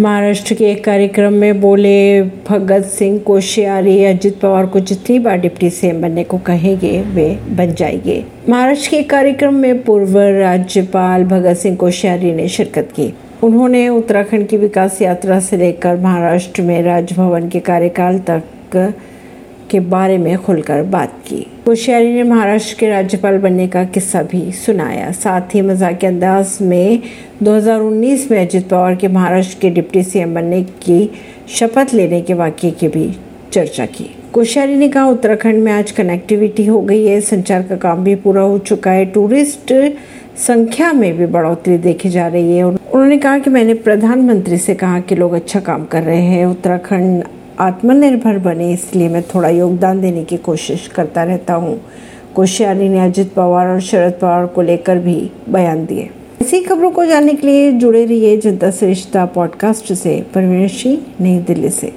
महाराष्ट्र के एक कार्यक्रम में बोले, भगत सिंह कोश्यारी, अजित पवार को जितनी बार डिप्टी सीएम बनने को कहेंगे, वे बन जाएँगे। महाराष्ट्र के कार्यक्रम में पूर्व राज्यपाल भगत सिंह कोश्यारी ने शिरकत की। उन्होंने उत्तराखंड की विकास यात्रा से लेकर महाराष्ट्र में राजभवन के कार्यकाल तक के बारे में खुलकर बात की। कोश्यारी ने महाराष्ट्र के राज्यपाल बनने का किस्सा भी सुनाया। साथ ही मज़ाक अंदाज में 2019 में अजित पवार के महाराष्ट्र के डिप्टी सीएम बनने की शपथ लेने के वाक्य की भी चर्चा की। कोश्यारी ने कहा, उत्तराखंड में आज कनेक्टिविटी हो गई है, संचार का काम भी पूरा हो चुका है टूरिस्ट संख्या में भी बढ़ोतरी देखी जा रही है। उन्होंने कहा कि मैंने प्रधानमंत्री से कहा कि लोग अच्छा काम कर रहे हैं, उत्तराखंड आत्मनिर्भर बने, इसलिए मैं थोड़ा योगदान देने की कोशिश करता रहता हूँ। कोश्यारी ने अजित पवार और शरद पवार को लेकर भी बयान दिए। इसी खबरों को जानने के लिए जुड़े रहिए जनता से रिश्ता पॉडकास्ट से। परवीन सिंह, नई दिल्ली से।